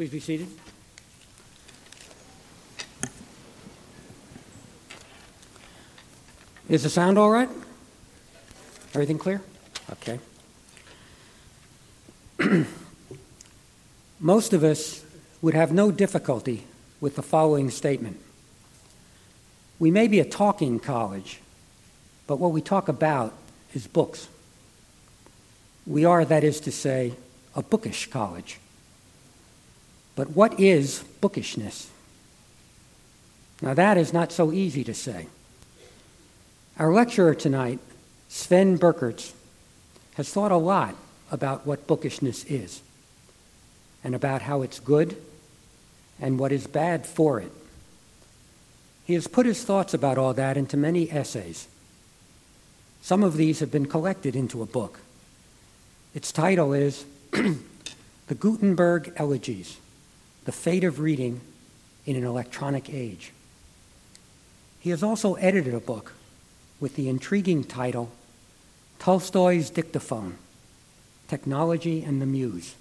Please be seated. Is the sound all right? Everything clear? Okay. Most of us would have no difficulty with the following statement. We may be a talking college, but what we talk about is books. We are, that is to say, a bookish college. But what is bookishness? Now, that is not so easy to say. Our lecturer tonight, Sven Birkerts, has thought a lot about what bookishness is and about how it's good and what is bad for it. He has put his thoughts about all that into many essays. Some of these have been collected into a book. Its title is The Gutenberg Elegies The Fate of Reading in an Electronic Age. He has also edited a book with the intriguing title Tolstoy's Dictaphone Technology and the Muse.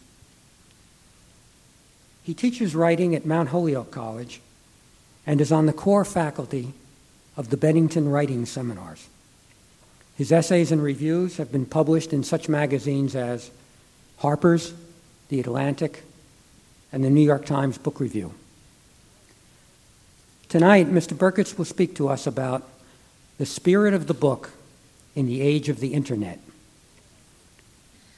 He teaches writing at Mount Holyoke College and is on the core faculty of the Bennington Writing Seminars. His essays and reviews have been published in such magazines as Harper's, The Atlantic, and the New York Times Book Review. Tonight, Mr. Birkerts will speak to us about the spirit of the book in the age of the internet.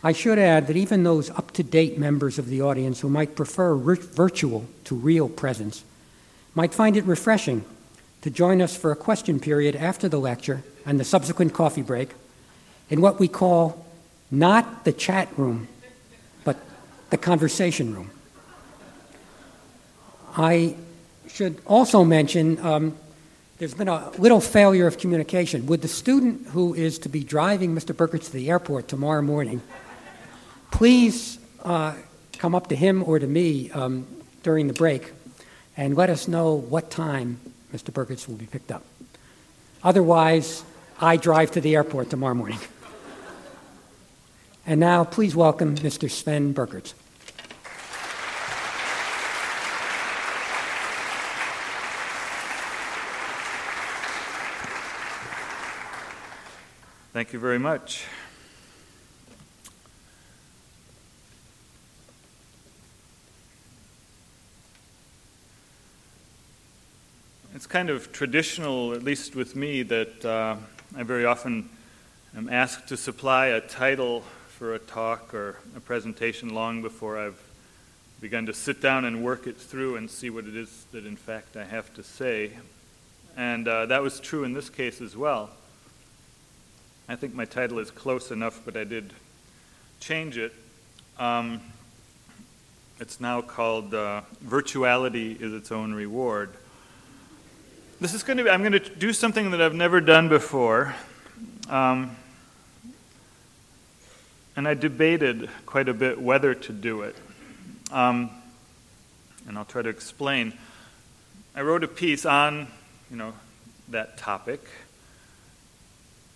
I should add that even those up to date members of the audience who might prefer virtual to real presence might find it refreshing to join us for a question period after the lecture and the subsequent coffee break in what we call not the chat room, but the conversation room. I should also mention um, there's been a little failure of communication. Would the student who is to be driving Mr. Birkerts to the airport tomorrow morning please uh, come up to him or to me um, during the break and let us know what time Mr. Birkerts will be picked up. Otherwise, I drive to the airport tomorrow morning. and now, please welcome Mr. Sven Birkerts. Thank you very much. It's kind of traditional, at least with me, that uh, I very often am asked to supply a title for a talk or a presentation long before I've begun to sit down and work it through and see what it is that, in fact, I have to say. And uh, that was true in this case as well. I think my title is close enough, but I did change it. Um, it's now called uh, Virtuality is Its Own Reward. This is going to be, I'm going to do something that I've never done before. Um, and I debated quite a bit whether to do it. Um, and I'll try to explain. I wrote a piece on, you know, that topic.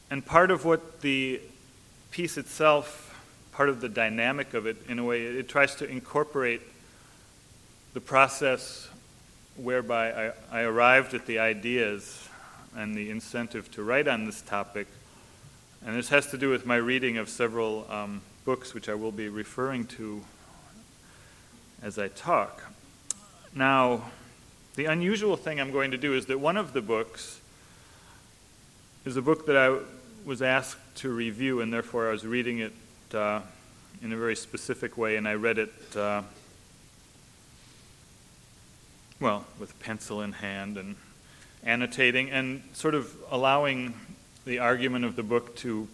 And part of what the piece itself, part of the dynamic of it, in a way, it tries to incorporate the process whereby I, I arrived at the ideas and the incentive to write on this topic. And this has to do with my reading of several um, books, which I will be referring to as I talk. Now, the unusual thing I'm going to do is that one of the books is a book that I was asked to review, and therefore I was reading it uh, in a very specific way, and I read it. Uh, well, with pencil in hand and annotating and sort of allowing the argument of the book to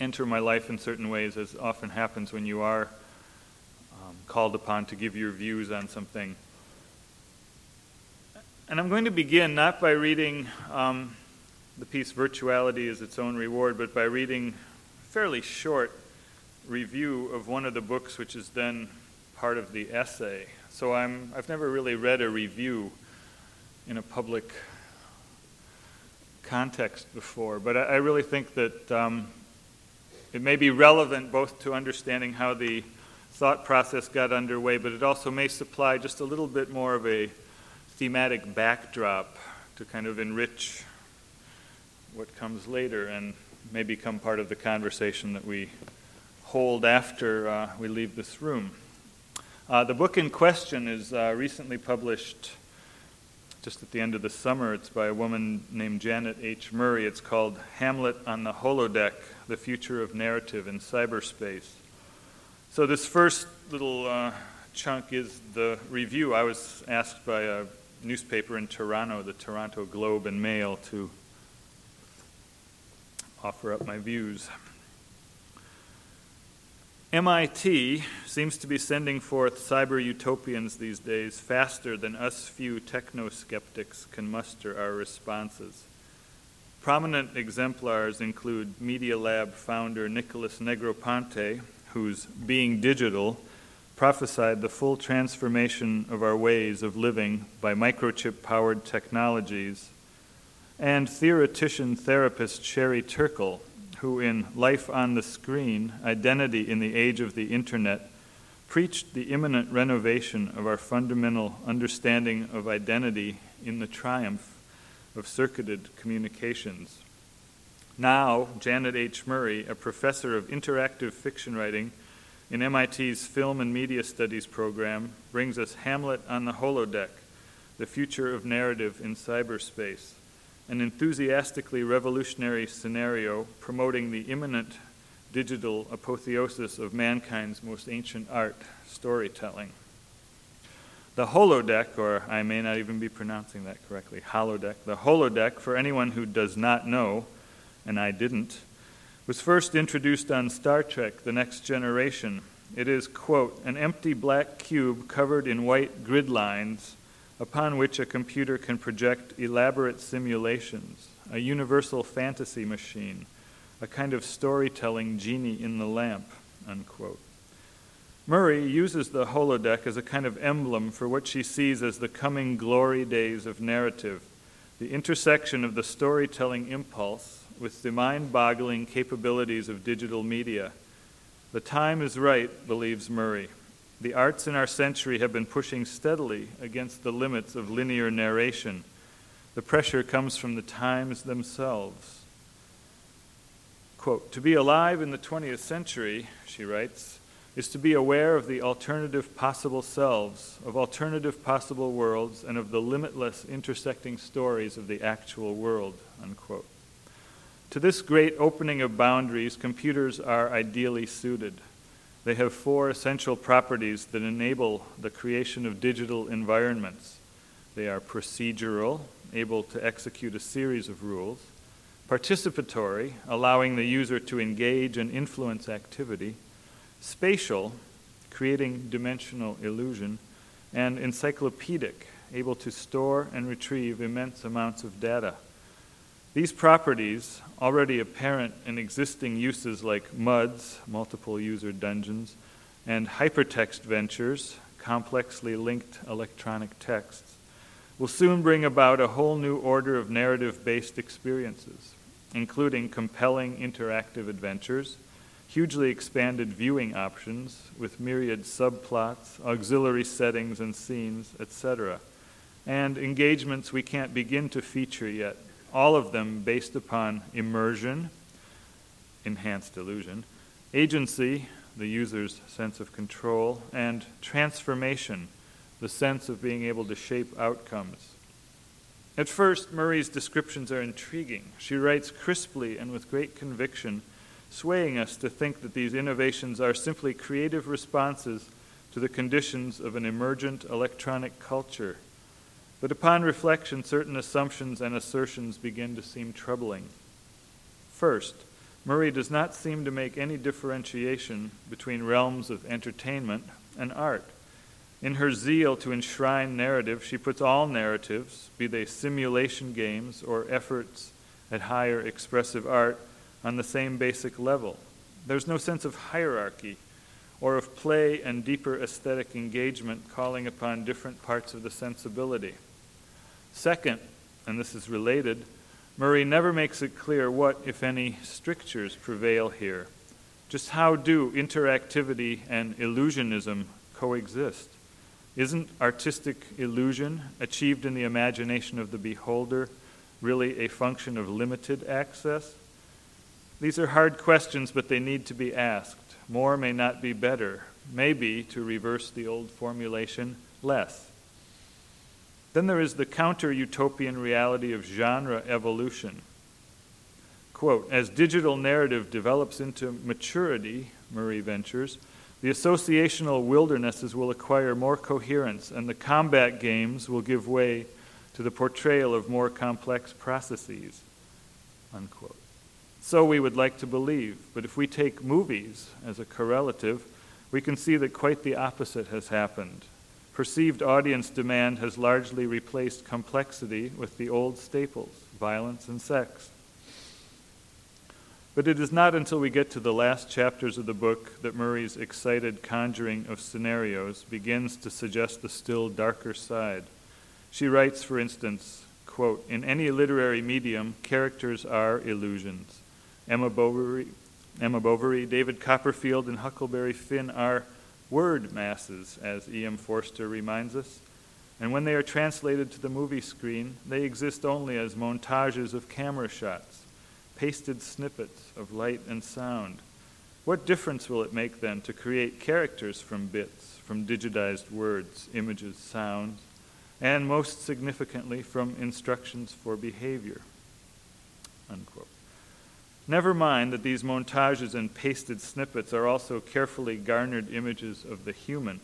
enter my life in certain ways, as often happens when you are um, called upon to give your views on something. And I'm going to begin not by reading um, the piece Virtuality is Its Own Reward, but by reading a fairly short review of one of the books, which is then part of the essay. So I'm, I've never really read a review in a public context before, but I, I really think that um, it may be relevant both to understanding how the thought process got underway, but it also may supply just a little bit more of a thematic backdrop to kind of enrich what comes later and may become part of the conversation that we hold after uh, we leave this room. Uh, the book in question is uh, recently published just at the end of the summer. It's by a woman named Janet H. Murray. It's called Hamlet on the Holodeck The Future of Narrative in Cyberspace. So, this first little uh, chunk is the review. I was asked by a newspaper in Toronto, the Toronto Globe and Mail, to offer up my views. MIT seems to be sending forth cyber utopians these days faster than us few techno skeptics can muster our responses. Prominent exemplars include Media Lab founder Nicholas Negroponte, whose Being Digital prophesied the full transformation of our ways of living by microchip powered technologies, and theoretician therapist Sherry Turkle, who, in Life on the Screen Identity in the Age of the Internet, preached the imminent renovation of our fundamental understanding of identity in the triumph of circuited communications. Now, Janet H. Murray, a professor of interactive fiction writing in MIT's Film and Media Studies program, brings us Hamlet on the Holodeck The Future of Narrative in Cyberspace an enthusiastically revolutionary scenario promoting the imminent digital apotheosis of mankind's most ancient art, storytelling. The holodeck, or I may not even be pronouncing that correctly, holodeck, the holodeck, for anyone who does not know, and I didn't, was first introduced on Star Trek The Next Generation. It is, quote, an empty black cube covered in white grid lines upon which a computer can project elaborate simulations, a universal fantasy machine, a kind of storytelling genie in the lamp. Unquote. Murray uses the holodeck as a kind of emblem for what she sees as the coming glory days of narrative, the intersection of the storytelling impulse with the mind boggling capabilities of digital media. The time is right, believes Murray. The arts in our century have been pushing steadily against the limits of linear narration. The pressure comes from the times themselves. Quote, to be alive in the 20th century, she writes, is to be aware of the alternative possible selves, of alternative possible worlds, and of the limitless intersecting stories of the actual world. Unquote. To this great opening of boundaries, computers are ideally suited. They have four essential properties that enable the creation of digital environments. They are procedural, able to execute a series of rules, participatory, allowing the user to engage and influence activity, spatial, creating dimensional illusion, and encyclopedic, able to store and retrieve immense amounts of data. These properties, already apparent in existing uses like MUDs, multiple user dungeons, and hypertext ventures, complexly linked electronic texts, will soon bring about a whole new order of narrative based experiences, including compelling interactive adventures, hugely expanded viewing options with myriad subplots, auxiliary settings and scenes, etc., and engagements we can't begin to feature yet all of them based upon immersion, enhanced illusion, agency, the user's sense of control, and transformation, the sense of being able to shape outcomes. At first, Murray's descriptions are intriguing. She writes crisply and with great conviction, swaying us to think that these innovations are simply creative responses to the conditions of an emergent electronic culture but upon reflection, certain assumptions and assertions begin to seem troubling. First, Murray does not seem to make any differentiation between realms of entertainment and art. In her zeal to enshrine narrative, she puts all narratives, be they simulation games or efforts at higher expressive art, on the same basic level. There's no sense of hierarchy or of play and deeper aesthetic engagement calling upon different parts of the sensibility. Second, and this is related, Murray never makes it clear what, if any, strictures prevail here. Just how do interactivity and illusionism coexist? Isn't artistic illusion achieved in the imagination of the beholder really a function of limited access? These are hard questions, but they need to be asked. More may not be better, maybe, to reverse the old formulation, less. Then there is the counter utopian reality of genre evolution. Quote, as digital narrative develops into maturity, Murray ventures, the associational wildernesses will acquire more coherence, and the combat games will give way to the portrayal of more complex processes. Unquote. So we would like to believe, but if we take movies as a correlative, we can see that quite the opposite has happened. Perceived audience demand has largely replaced complexity with the old staples violence and sex. But it is not until we get to the last chapters of the book that Murray's excited conjuring of scenarios begins to suggest the still darker side. She writes, for instance, quote, In any literary medium, characters are illusions. Emma Bovary, Emma Bovary, David Copperfield, and Huckleberry Finn are word masses, as E.M. Forster reminds us. And when they are translated to the movie screen, they exist only as montages of camera shots pasted snippets of light and sound. What difference will it make then to create characters from bits, from digitized words, images, sounds, and most significantly from instructions for behavior? Unquote. Never mind that these montages and pasted snippets are also carefully garnered images of the human.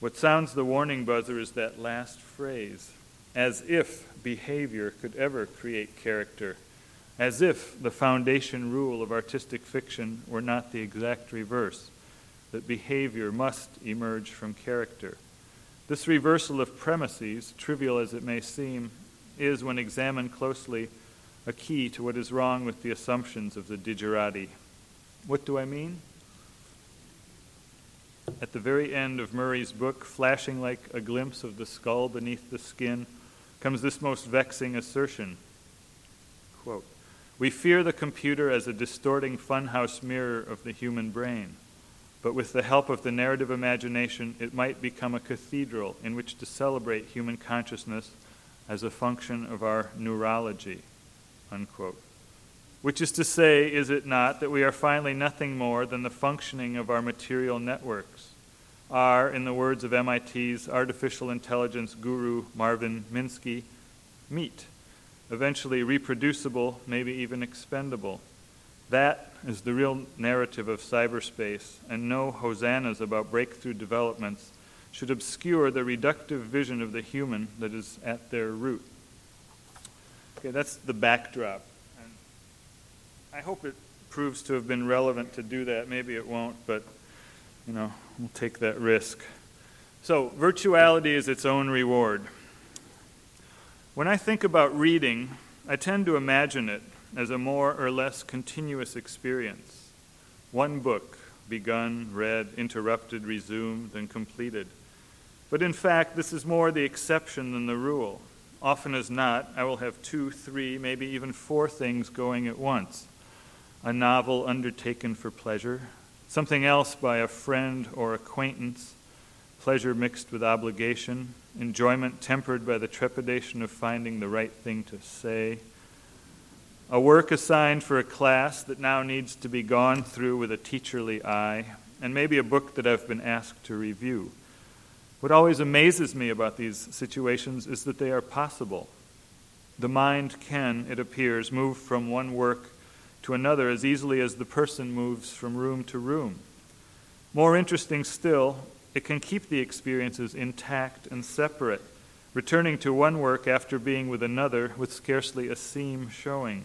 What sounds the warning buzzer is that last phrase, as if behavior could ever create character as if the foundation rule of artistic fiction were not the exact reverse, that behavior must emerge from character. This reversal of premises, trivial as it may seem, is, when examined closely, a key to what is wrong with the assumptions of the digerati. What do I mean? At the very end of Murray's book, flashing like a glimpse of the skull beneath the skin, comes this most vexing assertion. Quote, we fear the computer as a distorting funhouse mirror of the human brain, but with the help of the narrative imagination, it might become a cathedral in which to celebrate human consciousness as a function of our neurology. Unquote. Which is to say, is it not, that we are finally nothing more than the functioning of our material networks? Are, in the words of MIT's artificial intelligence guru Marvin Minsky, meat eventually reproducible, maybe even expendable. That is the real narrative of cyberspace, and no hosannas about breakthrough developments should obscure the reductive vision of the human that is at their root. Okay, that's the backdrop. And I hope it proves to have been relevant to do that. Maybe it won't, but you know, we'll take that risk. So, virtuality is its own reward. When I think about reading, I tend to imagine it as a more or less continuous experience. One book, begun, read, interrupted, resumed, and completed. But in fact, this is more the exception than the rule. Often as not, I will have two, three, maybe even four things going at once a novel undertaken for pleasure, something else by a friend or acquaintance, pleasure mixed with obligation, enjoyment tempered by the trepidation of finding the right thing to say, a work assigned for a class that now needs to be gone through with a teacherly eye, and maybe a book that I've been asked to review. What always amazes me about these situations is that they are possible. The mind can, it appears, move from one work to another as easily as the person moves from room to room. More interesting still, it can keep the experiences intact and separate, returning to one work after being with another with scarcely a seam showing,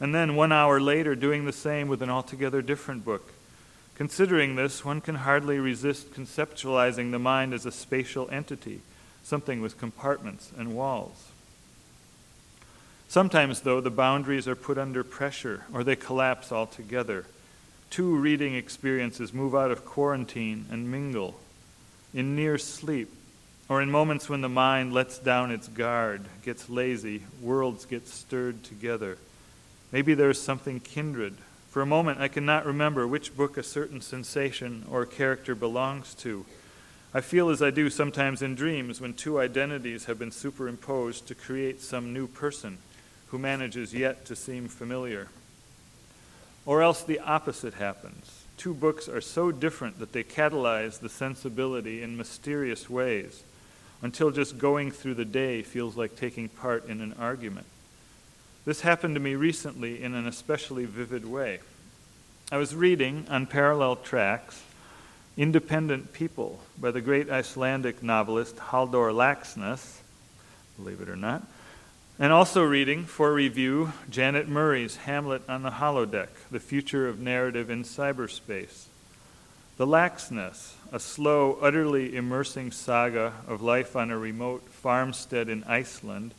and then one hour later doing the same with an altogether different book. Considering this, one can hardly resist conceptualizing the mind as a spatial entity, something with compartments and walls. Sometimes, though, the boundaries are put under pressure or they collapse altogether. Two reading experiences move out of quarantine and mingle in near sleep, or in moments when the mind lets down its guard, gets lazy, worlds get stirred together. Maybe there's something kindred, For a moment, I cannot remember which book a certain sensation or character belongs to. I feel as I do sometimes in dreams when two identities have been superimposed to create some new person who manages yet to seem familiar. Or else the opposite happens. Two books are so different that they catalyze the sensibility in mysterious ways until just going through the day feels like taking part in an argument. This happened to me recently in an especially vivid way. I was reading on parallel tracks Independent People by the great Icelandic novelist Halldór Laxness, believe it or not, and also reading for review Janet Murray's Hamlet on the Holodeck The Future of Narrative in Cyberspace. The Laxness, a slow, utterly immersing saga of life on a remote farmstead in Iceland,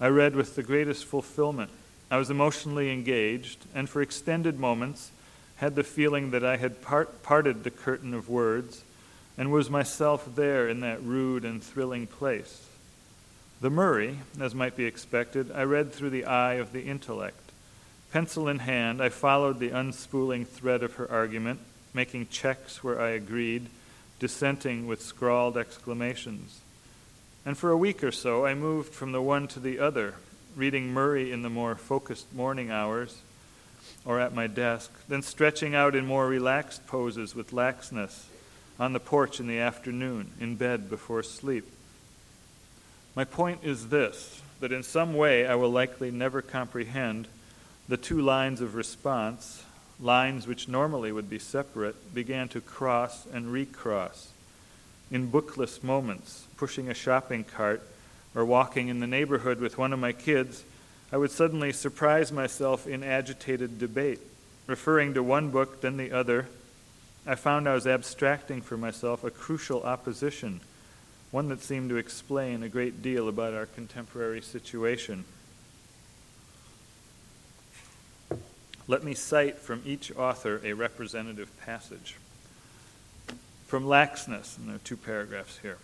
I read with the greatest fulfillment. I was emotionally engaged, and for extended moments had the feeling that I had part, parted the curtain of words and was myself there in that rude and thrilling place. The Murray, as might be expected, I read through the eye of the intellect. Pencil in hand, I followed the unspooling thread of her argument, making checks where I agreed, dissenting with scrawled exclamations. And for a week or so, I moved from the one to the other, reading Murray in the more focused morning hours or at my desk, then stretching out in more relaxed poses with laxness on the porch in the afternoon, in bed before sleep. My point is this that in some way I will likely never comprehend the two lines of response, lines which normally would be separate, began to cross and recross. In bookless moments, pushing a shopping cart or walking in the neighborhood with one of my kids, I would suddenly surprise myself in agitated debate, referring to one book, then the other. I found I was abstracting for myself a crucial opposition one that seemed to explain a great deal about our contemporary situation. Let me cite from each author a representative passage. From Laxness, and there are two paragraphs here.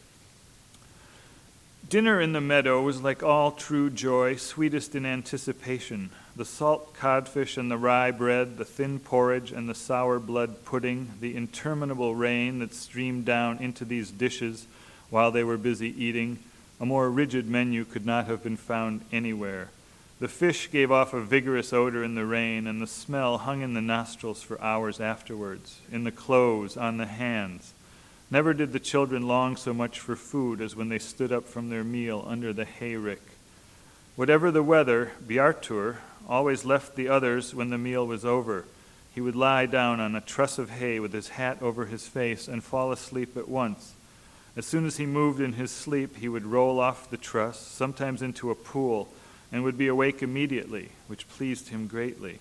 Dinner in the meadow was like all true joy, sweetest in anticipation. The salt codfish and the rye bread, the thin porridge and the sour blood pudding, the interminable rain that streamed down into these dishes while they were busy eating. A more rigid menu could not have been found anywhere. The fish gave off a vigorous odor in the rain, and the smell hung in the nostrils for hours afterwards, in the clothes, on the hands. Never did the children long so much for food as when they stood up from their meal under the hayrick. Whatever the weather, Bjartur always left the others when the meal was over. He would lie down on a truss of hay with his hat over his face and fall asleep at once. As soon as he moved in his sleep, he would roll off the truss, sometimes into a pool, and would be awake immediately, which pleased him greatly.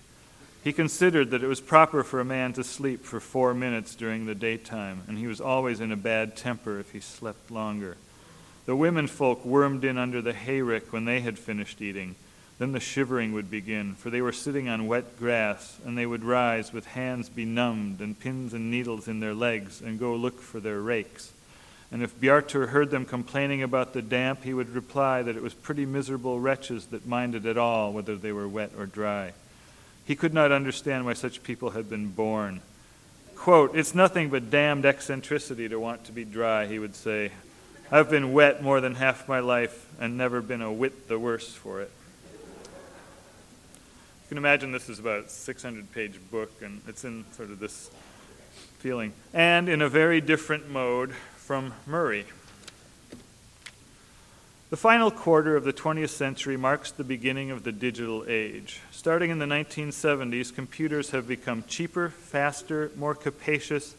He considered that it was proper for a man to sleep for four minutes during the daytime, and he was always in a bad temper if he slept longer. The women folk wormed in under the hayrick when they had finished eating. Then the shivering would begin, for they were sitting on wet grass, and they would rise with hands benumbed and pins and needles in their legs and go look for their rakes. And if Bjartur heard them complaining about the damp, he would reply that it was pretty miserable wretches that minded at all whether they were wet or dry. He could not understand why such people had been born. Quote, It's nothing but damned eccentricity to want to be dry, he would say. I've been wet more than half my life and never been a whit the worse for it. You can imagine this is about a 600 page book, and it's in sort of this feeling. And in a very different mode from Murray. The final quarter of the 20th century marks the beginning of the digital age. Starting in the 1970s, computers have become cheaper, faster, more capacious,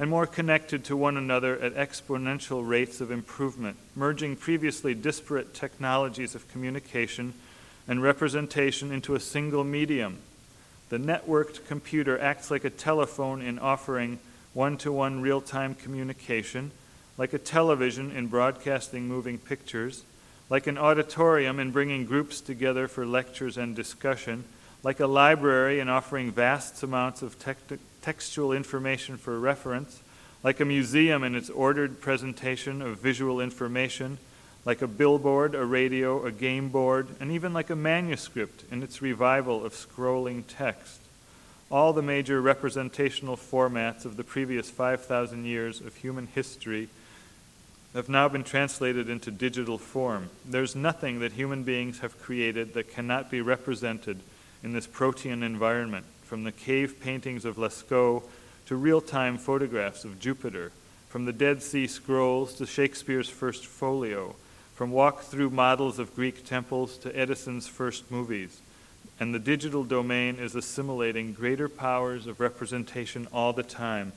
and more connected to one another at exponential rates of improvement, merging previously disparate technologies of communication and representation into a single medium. The networked computer acts like a telephone in offering one to one real time communication like a television in broadcasting moving pictures, like an auditorium in bringing groups together for lectures and discussion, like a library in offering vast amounts of textual information for reference, like a museum in its ordered presentation of visual information, like a billboard, a radio, a game board, and even like a manuscript in its revival of scrolling text. all the major representational formats of the previous 5,000 years of human history have now been translated into digital form. There's nothing that human beings have created that cannot be represented in this protean environment, from the cave paintings of Lascaux to real time photographs of Jupiter, from the Dead Sea Scrolls to Shakespeare's first folio, from walk through models of Greek temples to Edison's first movies. And the digital domain is assimilating greater powers of representation all the time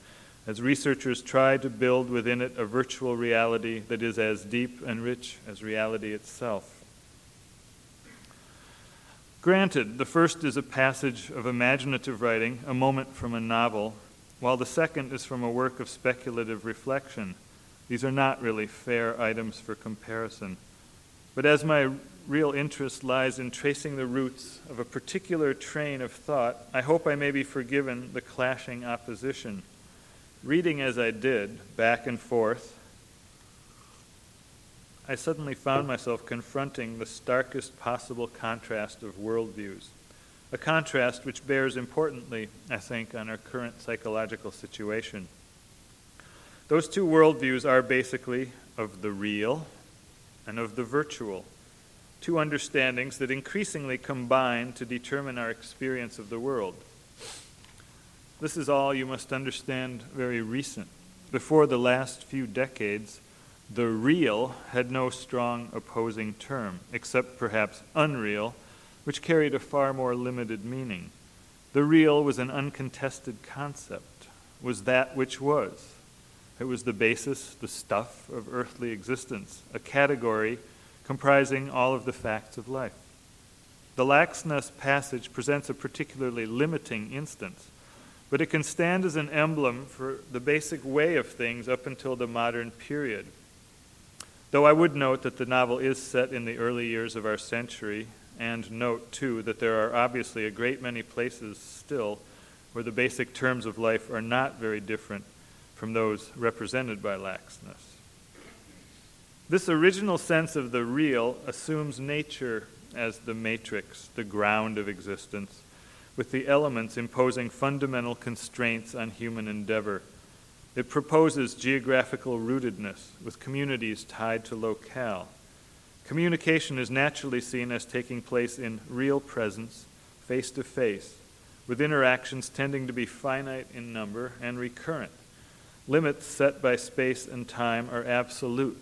as researchers try to build within it a virtual reality that is as deep and rich as reality itself. Granted, the first is a passage of imaginative writing, a moment from a novel, while the second is from a work of speculative reflection. These are not really fair items for comparison. But as my real interest lies in tracing the roots of a particular train of thought, I hope I may be forgiven the clashing opposition. Reading as I did, back and forth, I suddenly found myself confronting the starkest possible contrast of worldviews. A contrast which bears importantly, I think, on our current psychological situation. Those two worldviews are basically of the real and of the virtual, two understandings that increasingly combine to determine our experience of the world. This is all you must understand very recent. Before the last few decades, the real had no strong opposing term, except perhaps unreal, which carried a far more limited meaning. The real was an uncontested concept, was that which was. It was the basis, the stuff of earthly existence, a category comprising all of the facts of life. The Laxness passage presents a particularly limiting instance, but it can stand as an emblem for the basic way of things up until the modern period. Though I would note that the novel is set in the early years of our century, and note, too, that there are obviously a great many places still where the basic terms of life are not very different from those represented by laxness. This original sense of the real assumes nature as the matrix, the ground of existence, with the elements imposing fundamental constraints on human endeavor. It proposes geographical rootedness with communities tied to locale. Communication is naturally seen as taking place in real presence, face to face, with interactions tending to be finite in number and recurrent. Limits set by space and time are absolute,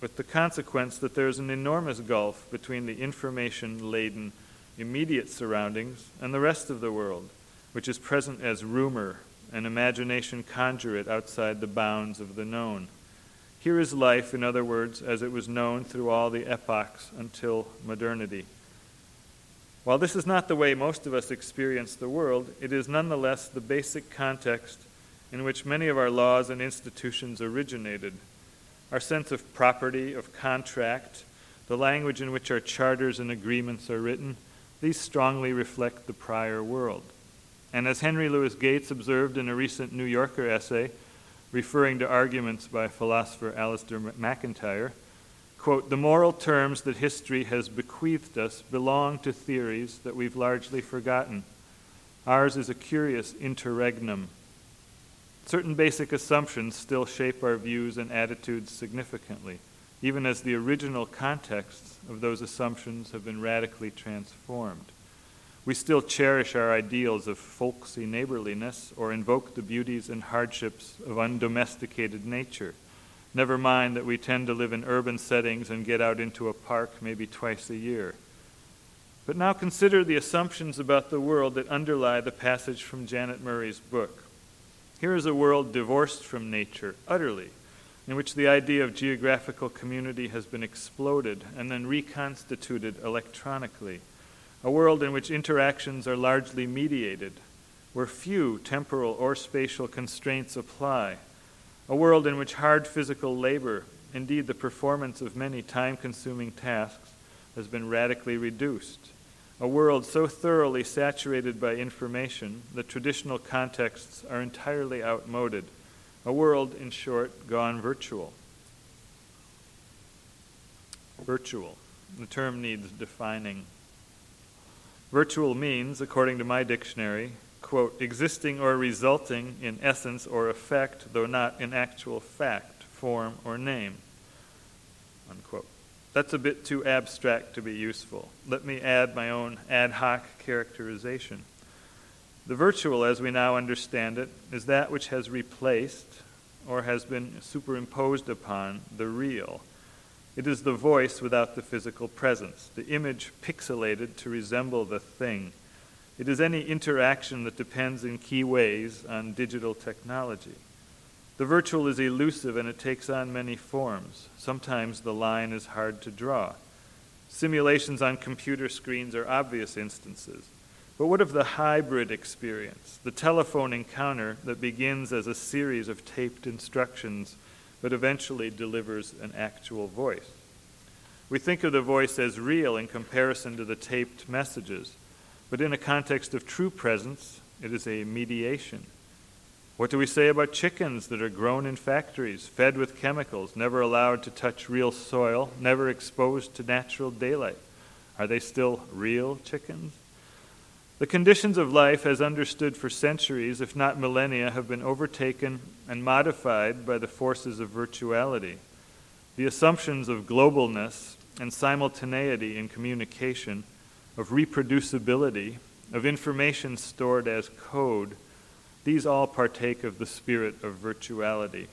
with the consequence that there is an enormous gulf between the information laden immediate surroundings and the rest of the world, which is present as rumor and imagination conjure it outside the bounds of the known. Here is life, in other words, as it was known through all the epochs until modernity. While this is not the way most of us experience the world, it is nonetheless the basic context in which many of our laws and institutions originated. Our sense of property, of contract, the language in which our charters and agreements are written, these strongly reflect the prior world. And as Henry Louis Gates observed in a recent New Yorker essay, referring to arguments by philosopher Alasdair MacIntyre, quote, the moral terms that history has bequeathed us belong to theories that we've largely forgotten. Ours is a curious interregnum Certain basic assumptions still shape our views and attitudes significantly, even as the original contexts of those assumptions have been radically transformed. We still cherish our ideals of folksy neighborliness or invoke the beauties and hardships of undomesticated nature. Never mind that we tend to live in urban settings and get out into a park maybe twice a year. But now consider the assumptions about the world that underlie the passage from Janet Murray's book. Here is a world divorced from nature, utterly, in which the idea of geographical community has been exploded and then reconstituted electronically. A world in which interactions are largely mediated, where few temporal or spatial constraints apply. A world in which hard physical labor, indeed the performance of many time consuming tasks, has been radically reduced a world so thoroughly saturated by information that traditional contexts are entirely outmoded, a world, in short, gone virtual. Virtual. The term needs defining. Virtual means, according to my dictionary, quote, existing or resulting in essence or effect, though not in actual fact, form, or name, unquote. That's a bit too abstract to be useful. Let me add my own ad hoc characterization. The virtual, as we now understand it, is that which has replaced or has been superimposed upon the real. It is the voice without the physical presence, the image pixelated to resemble the thing. It is any interaction that depends in key ways on digital technology. The virtual is elusive and it takes on many forms. Sometimes the line is hard to draw. Simulations on computer screens are obvious instances. But what of the hybrid experience, the telephone encounter that begins as a series of taped instructions but eventually delivers an actual voice? We think of the voice as real in comparison to the taped messages, but in a context of true presence, it is a mediation. What do we say about chickens that are grown in factories, fed with chemicals, never allowed to touch real soil, never exposed to natural daylight? Are they still real chickens? The conditions of life, as understood for centuries, if not millennia, have been overtaken and modified by the forces of virtuality. The assumptions of globalness and simultaneity in communication, of reproducibility, of information stored as code, these all partake of the spirit of virtuality.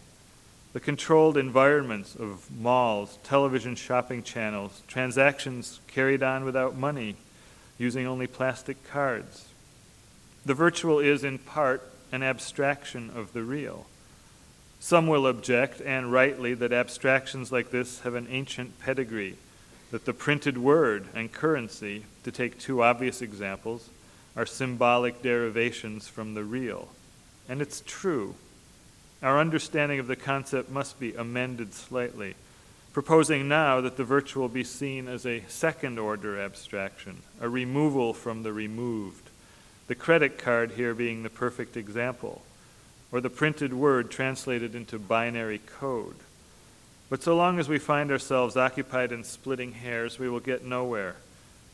The controlled environments of malls, television shopping channels, transactions carried on without money, using only plastic cards. The virtual is, in part, an abstraction of the real. Some will object, and rightly, that abstractions like this have an ancient pedigree, that the printed word and currency, to take two obvious examples, are symbolic derivations from the real. And it's true. Our understanding of the concept must be amended slightly proposing now that the virtual be seen as a second order abstraction, a removal from the removed, the credit card here being the perfect example, or the printed word translated into binary code. But so long as we find ourselves occupied in splitting hairs, we will get nowhere.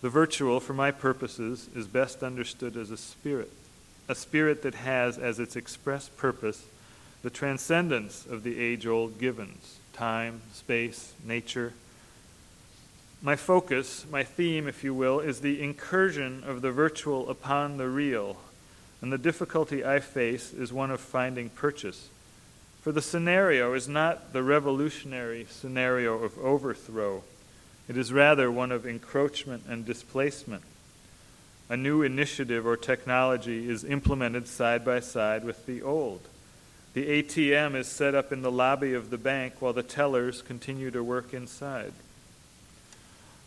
The virtual, for my purposes, is best understood as a spirit, a spirit that has as its express purpose the transcendence of the age old givens time, space, nature. My focus, my theme, if you will, is the incursion of the virtual upon the real, and the difficulty I face is one of finding purchase. For the scenario is not the revolutionary scenario of overthrow, it is rather one of encroachment and displacement. A new initiative or technology is implemented side by side with the old. The ATM is set up in the lobby of the bank while the tellers continue to work inside.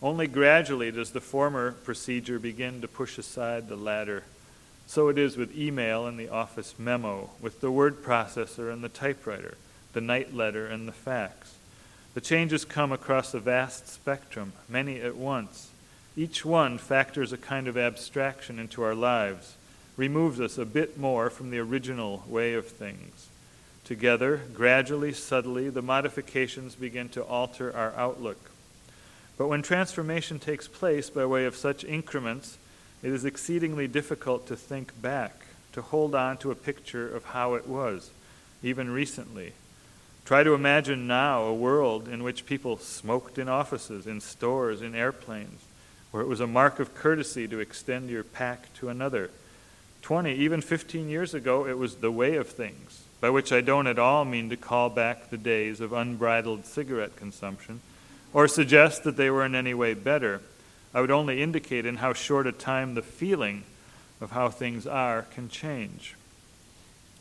Only gradually does the former procedure begin to push aside the latter. So it is with email and the office memo, with the word processor and the typewriter, the night letter and the fax. The changes come across a vast spectrum, many at once. Each one factors a kind of abstraction into our lives, removes us a bit more from the original way of things. Together, gradually, subtly, the modifications begin to alter our outlook. But when transformation takes place by way of such increments, it is exceedingly difficult to think back, to hold on to a picture of how it was, even recently. Try to imagine now a world in which people smoked in offices, in stores, in airplanes, where it was a mark of courtesy to extend your pack to another. 20, even 15 years ago, it was the way of things by which I don't at all mean to call back the days of unbridled cigarette consumption or suggest that they were in any way better. I would only indicate in how short a time the feeling of how things are can change.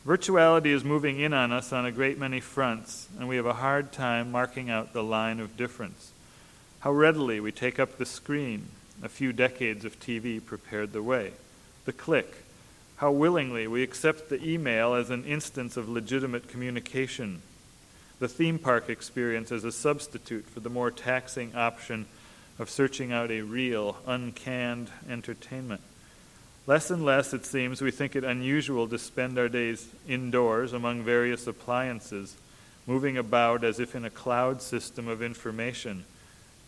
Virtuality is moving in on us on a great many fronts, and we have a hard time marking out the line of difference. How readily we take up the screen. A few decades of TV prepared the way. The click, how willingly we accept the email as an instance of legitimate communication, the theme park experience as a substitute for the more taxing option of searching out a real, uncanned entertainment. Less and less, it seems, we think it unusual to spend our days indoors among various appliances, moving about as if in a cloud system of information,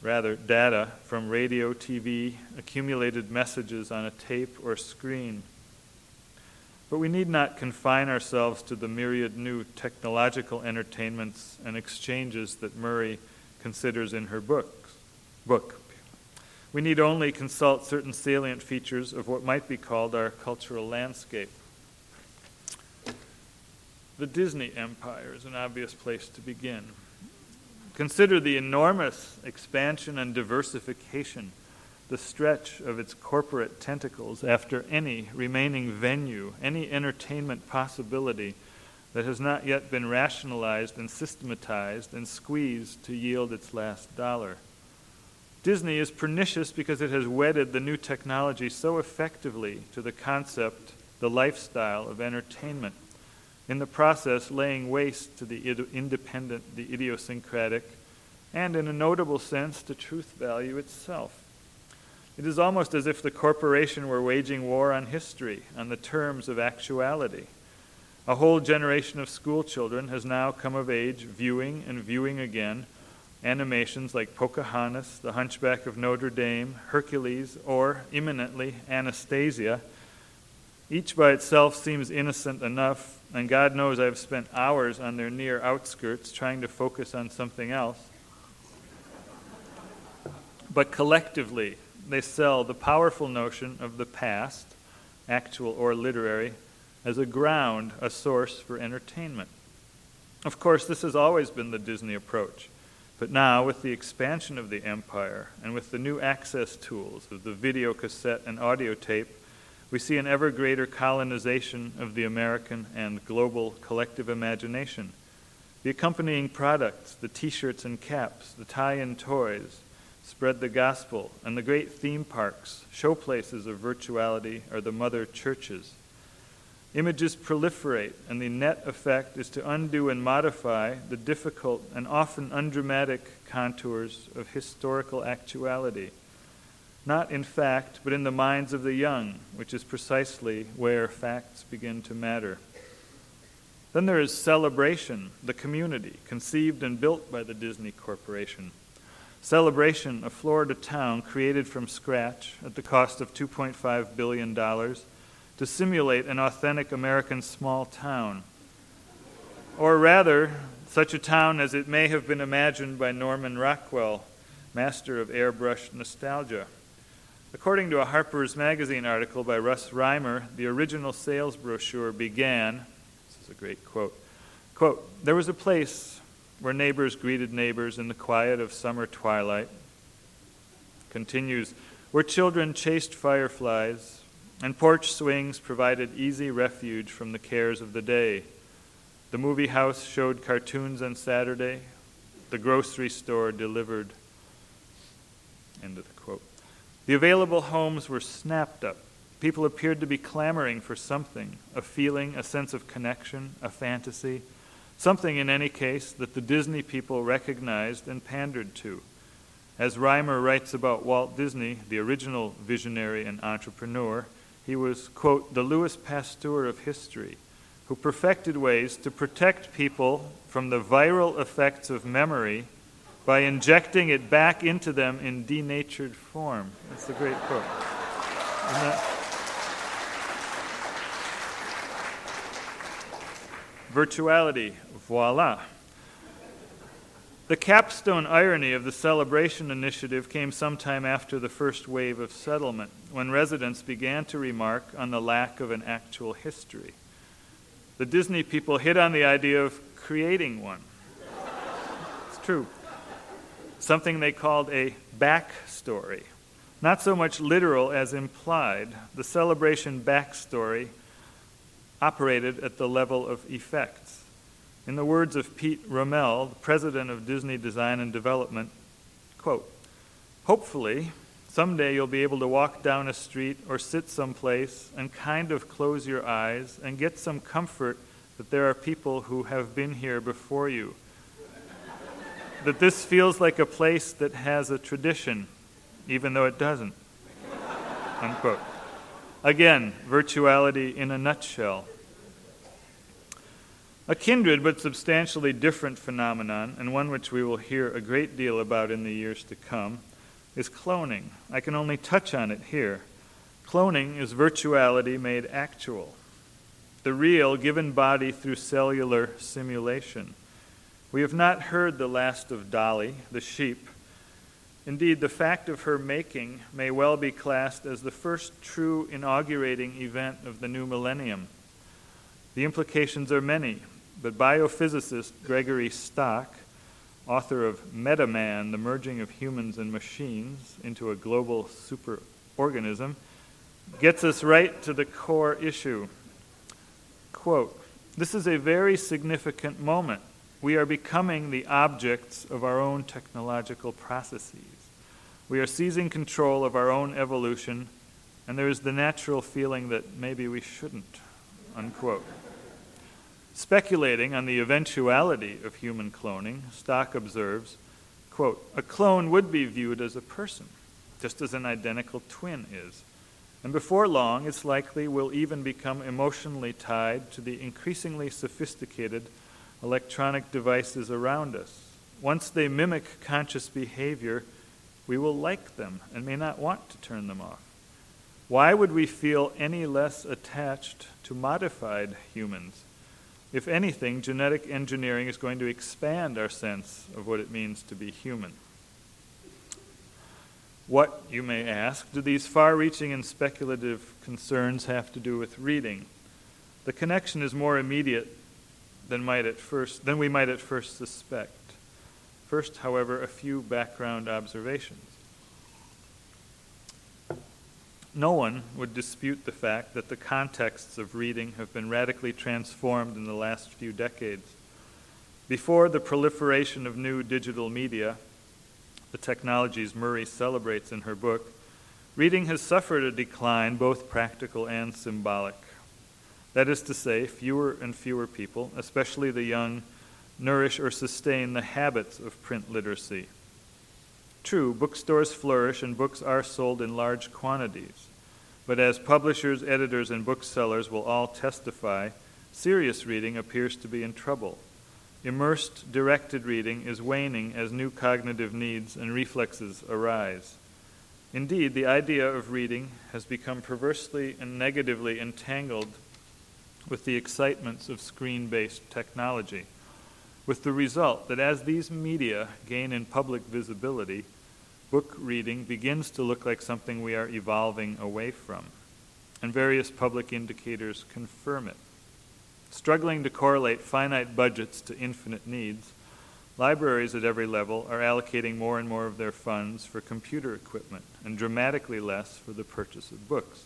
rather, data from radio, TV, accumulated messages on a tape or screen. But we need not confine ourselves to the myriad new technological entertainments and exchanges that Murray considers in her books, book. We need only consult certain salient features of what might be called our cultural landscape. The Disney empire is an obvious place to begin. Consider the enormous expansion and diversification the stretch of its corporate tentacles after any remaining venue, any entertainment possibility that has not yet been rationalized and systematized and squeezed to yield its last dollar. Disney is pernicious because it has wedded the new technology so effectively to the concept, the lifestyle of entertainment, in the process laying waste to the independent, the idiosyncratic, and in a notable sense to truth value itself. It is almost as if the corporation were waging war on history, on the terms of actuality. A whole generation of schoolchildren has now come of age viewing and viewing again animations like Pocahontas, The Hunchback of Notre Dame, Hercules, or imminently Anastasia. Each by itself seems innocent enough, and God knows I've spent hours on their near outskirts trying to focus on something else. But collectively, they sell the powerful notion of the past, actual or literary, as a ground, a source for entertainment. Of course, this has always been the Disney approach. But now, with the expansion of the empire and with the new access tools of the video cassette and audio tape, we see an ever greater colonization of the American and global collective imagination. The accompanying products, the t shirts and caps, the tie in toys, spread the gospel, and the great theme parks, showplaces of virtuality, are the mother churches. Images proliferate, and the net effect is to undo and modify the difficult and often undramatic contours of historical actuality. Not in fact, but in the minds of the young, which is precisely where facts begin to matter. Then there is Celebration, the community, conceived and built by the Disney Corporation Celebration, a Florida town created from scratch at the cost of $2.5 billion to simulate an authentic American small town. Or rather, such a town as it may have been imagined by Norman Rockwell, master of airbrushed nostalgia. According to a Harper's Magazine article by Russ Rymer, the original sales brochure began this is a great quote. Quote, there was a place where neighbors greeted neighbors in the quiet of summer twilight. Continues, where children chased fireflies, and porch swings provided easy refuge from the cares of the day. The movie house showed cartoons on Saturday. The grocery store delivered. End of the quote. The available homes were snapped up. People appeared to be clamoring for something a feeling, a sense of connection, a fantasy Something, in any case, that the Disney people recognized and pandered to. As Rymer writes about Walt Disney, the original visionary and entrepreneur, he was, quote, the Louis Pasteur of history, who perfected ways to protect people from the viral effects of memory by injecting it back into them in denatured form. That's a great quote. Virtuality, voila. The capstone irony of the Celebration initiative came sometime after the first wave of settlement, when residents began to remark on the lack of an actual history. The Disney people hit on the idea of creating one. It's true. Something they called a backstory. Not so much literal as implied. The Celebration backstory operated at the level of effects. In the words of Pete Rummell, the president of Disney Design and Development, quote, Hopefully, someday you'll be able to walk down a street or sit someplace and kind of close your eyes and get some comfort that there are people who have been here before you. that this feels like a place that has a tradition, even though it doesn't. Unquote. Again, virtuality in a nutshell. A kindred but substantially different phenomenon, and one which we will hear a great deal about in the years to come, is cloning. I can only touch on it here. Cloning is virtuality made actual. the real given body through cellular simulation. We have not heard the last of Dolly, the sheep. Indeed, the fact of her making may well be classed as the first true inaugurating event of the new millennium. The implications are many, but biophysicist Gregory Stock, author of Metaman, the merging of humans and machines into a global superorganism, gets us right to the core issue. Quote, this is a very significant moment. We are becoming the objects of our own technological processes. We are seizing control of our own evolution, and there is the natural feeling that maybe we shouldn't. Unquote. Speculating on the eventuality of human cloning, Stock observes, quote, a clone would be viewed as a person, just as an identical twin is. And before long, it's likely will even become emotionally tied to the increasingly sophisticated electronic devices around us. Once they mimic conscious behavior, we will like them and may not want to turn them off. Why would we feel any less attached to modified humans? If anything, genetic engineering is going to expand our sense of what it means to be human. What, you may ask, do these far reaching and speculative concerns have to do with reading? The connection is more immediate than, might at first, than we might at first suspect. First, however, a few background observations. No one would dispute the fact that the contexts of reading have been radically transformed in the last few decades. Before the proliferation of new digital media, the technologies Murray celebrates in her book, reading has suffered a decline, both practical and symbolic. That is to say, fewer and fewer people, especially the young, nourish or sustain the habits of print literacy. True, bookstores flourish and books are sold in large quantities. But as publishers, editors, and booksellers will all testify, serious reading appears to be in trouble. Immersed, directed reading is waning as new cognitive needs and reflexes arise. Indeed, the idea of reading has become perversely and negatively entangled with the excitements of screen based technology, with the result that as these media gain in public visibility, book reading begins to look like something we are evolving away from, and various public indicators confirm it. Struggling to correlate finite budgets to infinite needs, libraries at every level are allocating more and more of their funds for computer equipment and dramatically less for the purchase of books.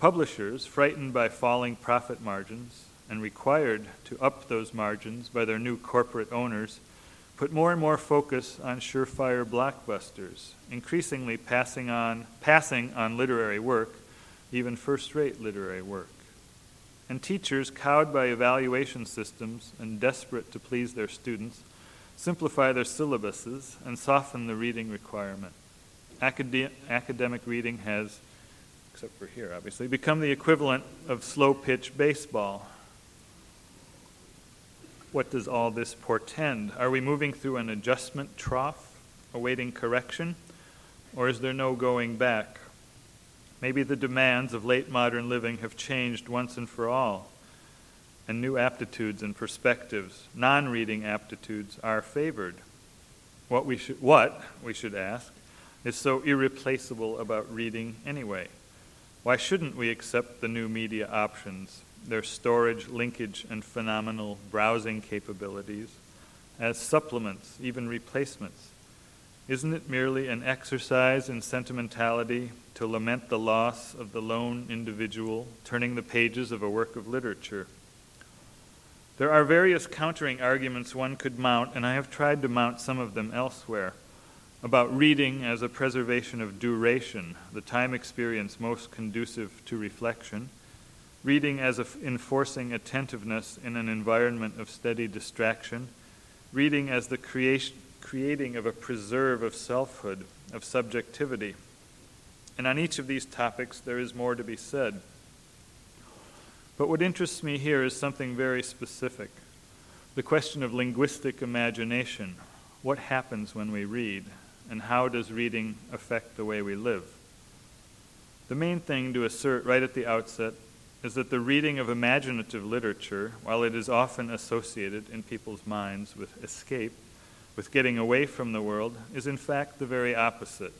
Publishers, frightened by falling profit margins and required to up those margins by their new corporate owners, put more and more focus on surefire blockbusters, increasingly passing on, passing on literary work, even first rate literary work and teachers, cowed by evaluation systems and desperate to please their students, simplify their syllabuses and soften the reading requirement. Acad- academic reading has, except for here obviously, become the equivalent of slow pitch baseball. What does all this portend? Are we moving through an adjustment trough, awaiting correction, or is there no going back? Maybe the demands of late modern living have changed once and for all, and new aptitudes and perspectives, non reading aptitudes, are favored. What we, should, what, we should ask, is so irreplaceable about reading anyway? Why shouldn't we accept the new media options, their storage, linkage, and phenomenal browsing capabilities, as supplements, even replacements? Isn't it merely an exercise in sentimentality to lament the loss of the lone individual, turning the pages of a work of literature. There are various countering arguments one could mount, and I have tried to mount some of them elsewhere, about reading as a preservation of duration, the time experience most conducive to reflection, reading as enforcing attentiveness in an environment of steady distraction, reading as the creation, creating of a preserve of selfhood, of subjectivity. And on each of these topics, there is more to be said. But what interests me here is something very specific the question of linguistic imagination. What happens when we read, and how does reading affect the way we live? The main thing to assert right at the outset is that the reading of imaginative literature, while it is often associated in people's minds with escape, with getting away from the world, is in fact the very opposite.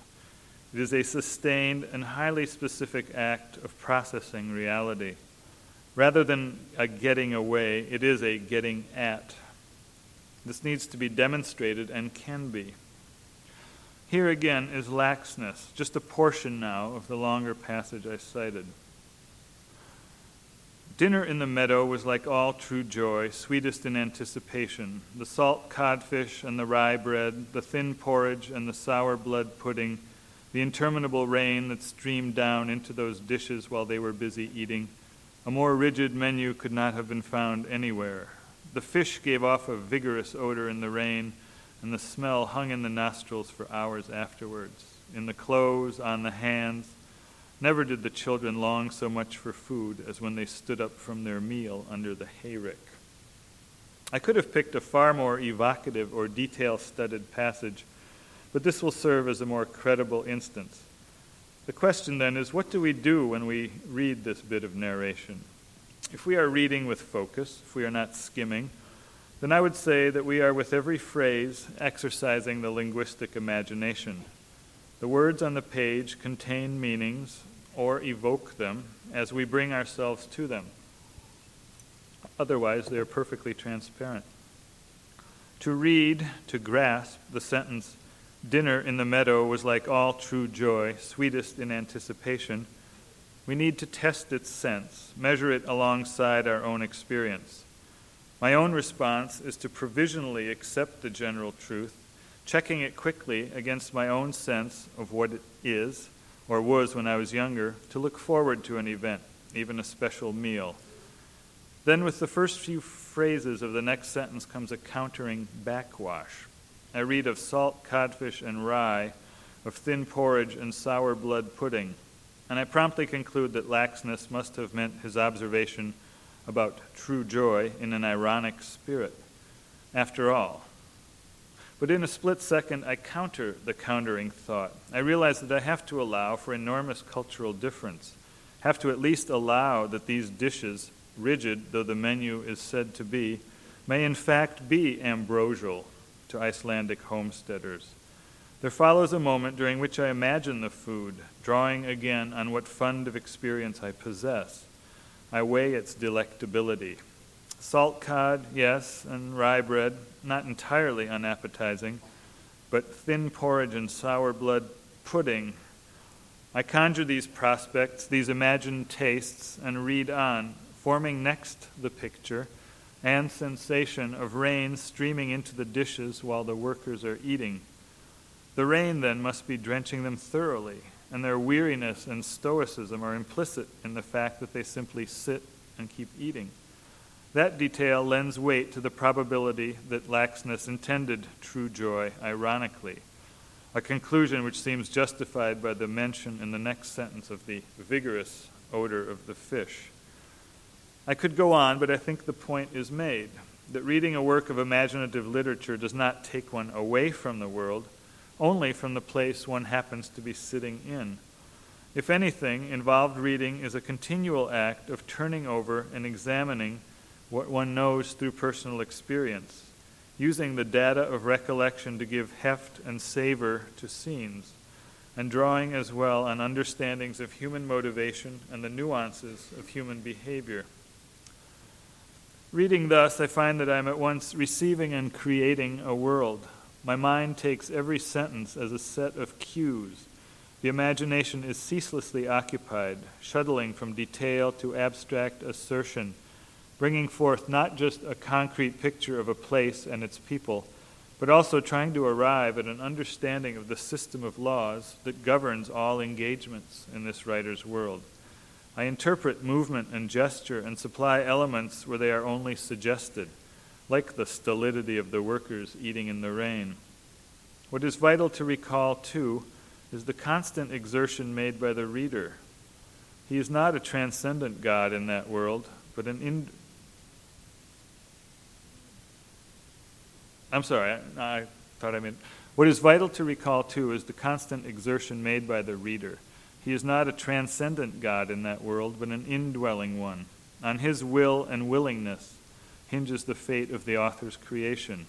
It is a sustained and highly specific act of processing reality. Rather than a getting away, it is a getting at. This needs to be demonstrated and can be. Here again is Laxness, just a portion now of the longer passage I cited. Dinner in the meadow was like all true joy, sweetest in anticipation. The salt codfish and the rye bread, the thin porridge and the sour blood pudding, the interminable rain that streamed down into those dishes while they were busy eating. A more rigid menu could not have been found anywhere. The fish gave off a vigorous odor in the rain, and the smell hung in the nostrils for hours afterwards. In the clothes, on the hands, Never did the children long so much for food as when they stood up from their meal under the hayrick. I could have picked a far more evocative or detail studded passage, but this will serve as a more credible instance. The question then is what do we do when we read this bit of narration? If we are reading with focus, if we are not skimming, then I would say that we are with every phrase exercising the linguistic imagination. The words on the page contain meanings or evoke them as we bring ourselves to them. Otherwise, they are perfectly transparent. To read, to grasp the sentence, dinner in the meadow was like all true joy, sweetest in anticipation, we need to test its sense, measure it alongside our own experience. My own response is to provisionally accept the general truth checking it quickly against my own sense of what it is or was when I was younger, to look forward to an event, even a special meal. Then, with the first few phrases of the next sentence, comes a countering backwash. I read of salt codfish and rye, of thin porridge and sour blood pudding, and I promptly conclude that Laxness must have meant his observation about true joy in an ironic spirit. After all, but in a split second, I counter the countering thought. I realize that I have to allow for enormous cultural difference, have to at least allow that these dishes, rigid though the menu is said to be, may in fact be ambrosial to Icelandic homesteaders. There follows a moment during which I imagine the food, drawing again on what fund of experience I possess. I weigh its delectability. Salt cod, yes, and rye bread, not entirely unappetizing, but thin porridge and sour blood pudding. I conjure these prospects, these imagined tastes, and read on, forming next the picture and sensation of rain streaming into the dishes while the workers are eating. The rain then must be drenching them thoroughly, and their weariness and stoicism are implicit in the fact that they simply sit and keep eating. That detail lends weight to the probability that Laxness intended true joy ironically, a conclusion which seems justified by the mention in the next sentence of the vigorous odor of the fish. I could go on, but I think the point is made that reading a work of imaginative literature does not take one away from the world, only from the place one happens to be sitting in. If anything, involved reading is a continual act of turning over and examining what one knows through personal experience, using the data of recollection to give heft and savor to scenes, and drawing as well on understandings of human motivation and the nuances of human behavior. Reading thus, I find that I am at once receiving and creating a world. My mind takes every sentence as a set of cues. The imagination is ceaselessly occupied, shuttling from detail to abstract assertion bringing forth not just a concrete picture of a place and its people, but also trying to arrive at an understanding of the system of laws that governs all engagements in this writer's world. I interpret movement and gesture and supply elements where they are only suggested, like the stolidity of the workers eating in the rain. What is vital to recall, too, is the constant exertion made by the reader. He is not a transcendent God in that world, but an in, I'm sorry, I, I thought I meant. What is vital to recall, too, is the constant exertion made by the reader. He is not a transcendent God in that world, but an indwelling one. On his will and willingness hinges the fate of the author's creation.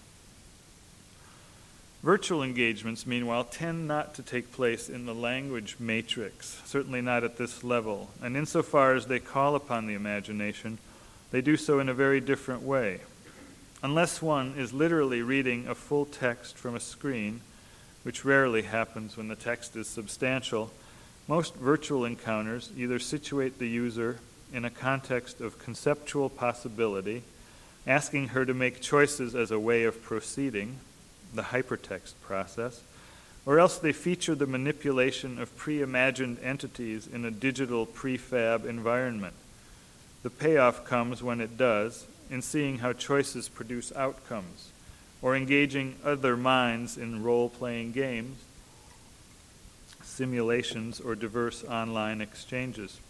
Virtual engagements, meanwhile, tend not to take place in the language matrix, certainly not at this level. And insofar as they call upon the imagination, they do so in a very different way. Unless one is literally reading a full text from a screen, which rarely happens when the text is substantial, most virtual encounters either situate the user in a context of conceptual possibility, asking her to make choices as a way of proceeding, the hypertext process, or else they feature the manipulation of pre imagined entities in a digital prefab environment. The payoff comes when it does, in seeing how choices produce outcomes, or engaging other minds in role playing games, simulations, or diverse online exchanges.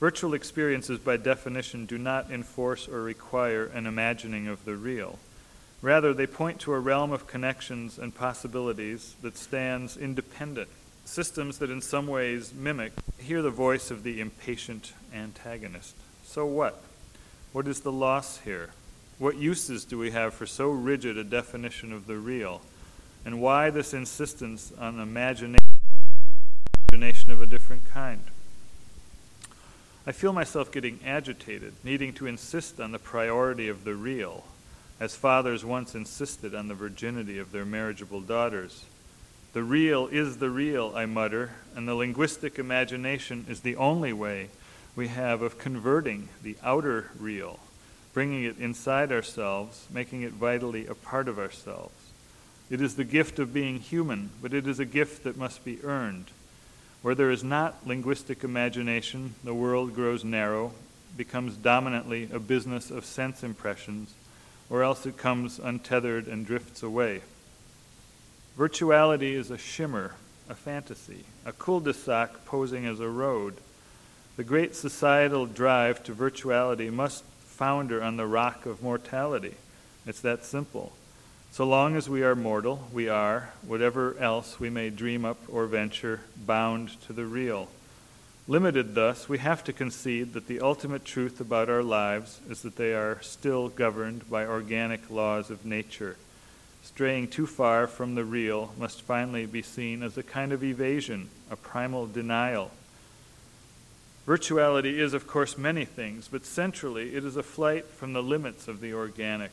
Virtual experiences, by definition, do not enforce or require an imagining of the real. Rather, they point to a realm of connections and possibilities that stands independent, systems that in some ways mimic, hear the voice of the impatient antagonist. So what? What is the loss here? What uses do we have for so rigid a definition of the real? And why this insistence on imagination of a different kind? I feel myself getting agitated, needing to insist on the priority of the real as fathers once insisted on the virginity of their marriageable daughters. The real is the real, I mutter, and the linguistic imagination is the only way we have of converting the outer real, bringing it inside ourselves, making it vitally a part of ourselves. It is the gift of being human, but it is a gift that must be earned. Where there is not linguistic imagination, the world grows narrow, becomes dominantly a business of sense impressions, or else it comes untethered and drifts away. Virtuality is a shimmer, a fantasy, a cul de sac posing as a road. The great societal drive to virtuality must founder on the rock of mortality. It's that simple. So long as we are mortal, we are, whatever else we may dream up or venture, bound to the real. Limited thus, we have to concede that the ultimate truth about our lives is that they are still governed by organic laws of nature. Straying too far from the real must finally be seen as a kind of evasion, a primal denial. Virtuality is, of course, many things, but centrally it is a flight from the limits of the organic.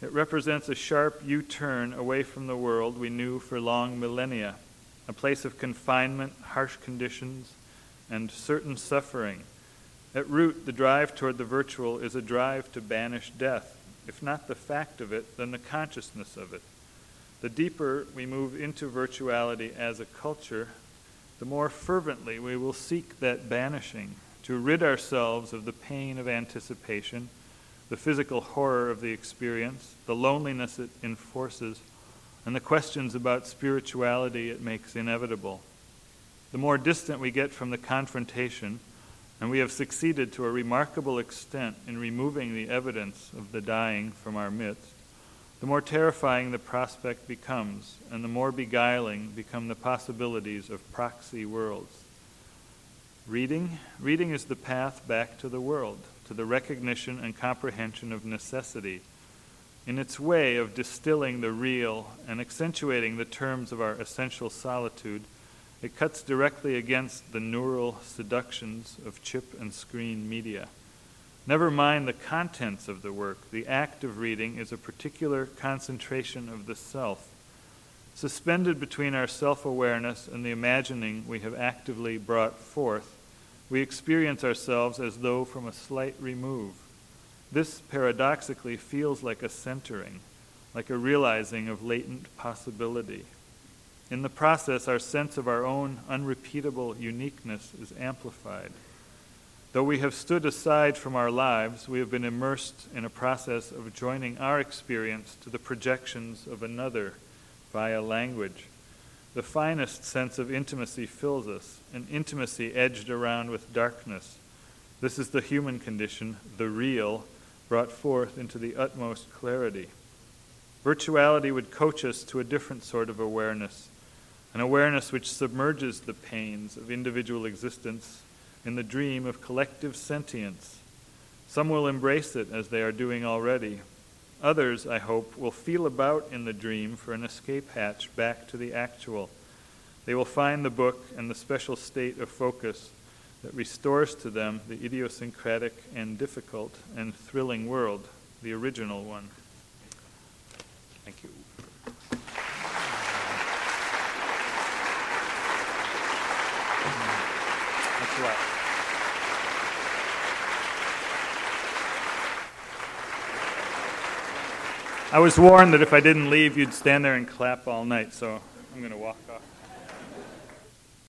It represents a sharp U turn away from the world we knew for long millennia, a place of confinement, harsh conditions, and certain suffering. At root, the drive toward the virtual is a drive to banish death, if not the fact of it, then the consciousness of it. The deeper we move into virtuality as a culture, the more fervently we will seek that banishing, to rid ourselves of the pain of anticipation, the physical horror of the experience, the loneliness it enforces, and the questions about spirituality it makes inevitable. The more distant we get from the confrontation, and we have succeeded to a remarkable extent in removing the evidence of the dying from our midst, the more terrifying the prospect becomes, and the more beguiling become the possibilities of proxy worlds. Reading? Reading is the path back to the world, to the recognition and comprehension of necessity. In its way of distilling the real and accentuating the terms of our essential solitude, it cuts directly against the neural seductions of chip and screen media. Never mind the contents of the work, the act of reading is a particular concentration of the self. Suspended between our self awareness and the imagining we have actively brought forth, we experience ourselves as though from a slight remove. This paradoxically feels like a centering, like a realizing of latent possibility. In the process, our sense of our own unrepeatable uniqueness is amplified. Though we have stood aside from our lives, we have been immersed in a process of joining our experience to the projections of another via language. The finest sense of intimacy fills us, an intimacy edged around with darkness. This is the human condition, the real, brought forth into the utmost clarity. Virtuality would coach us to a different sort of awareness an awareness which submerges the pains of individual existence in the dream of collective sentience. Some will embrace it as they are doing already. Others, I hope, will feel about in the dream for an escape hatch back to the actual. They will find the book and the special state of focus that restores to them the idiosyncratic and difficult and thrilling world, the original one. Thank you. I was warned that if I didn't leave, you'd stand there and clap all night, so I'm going to walk off.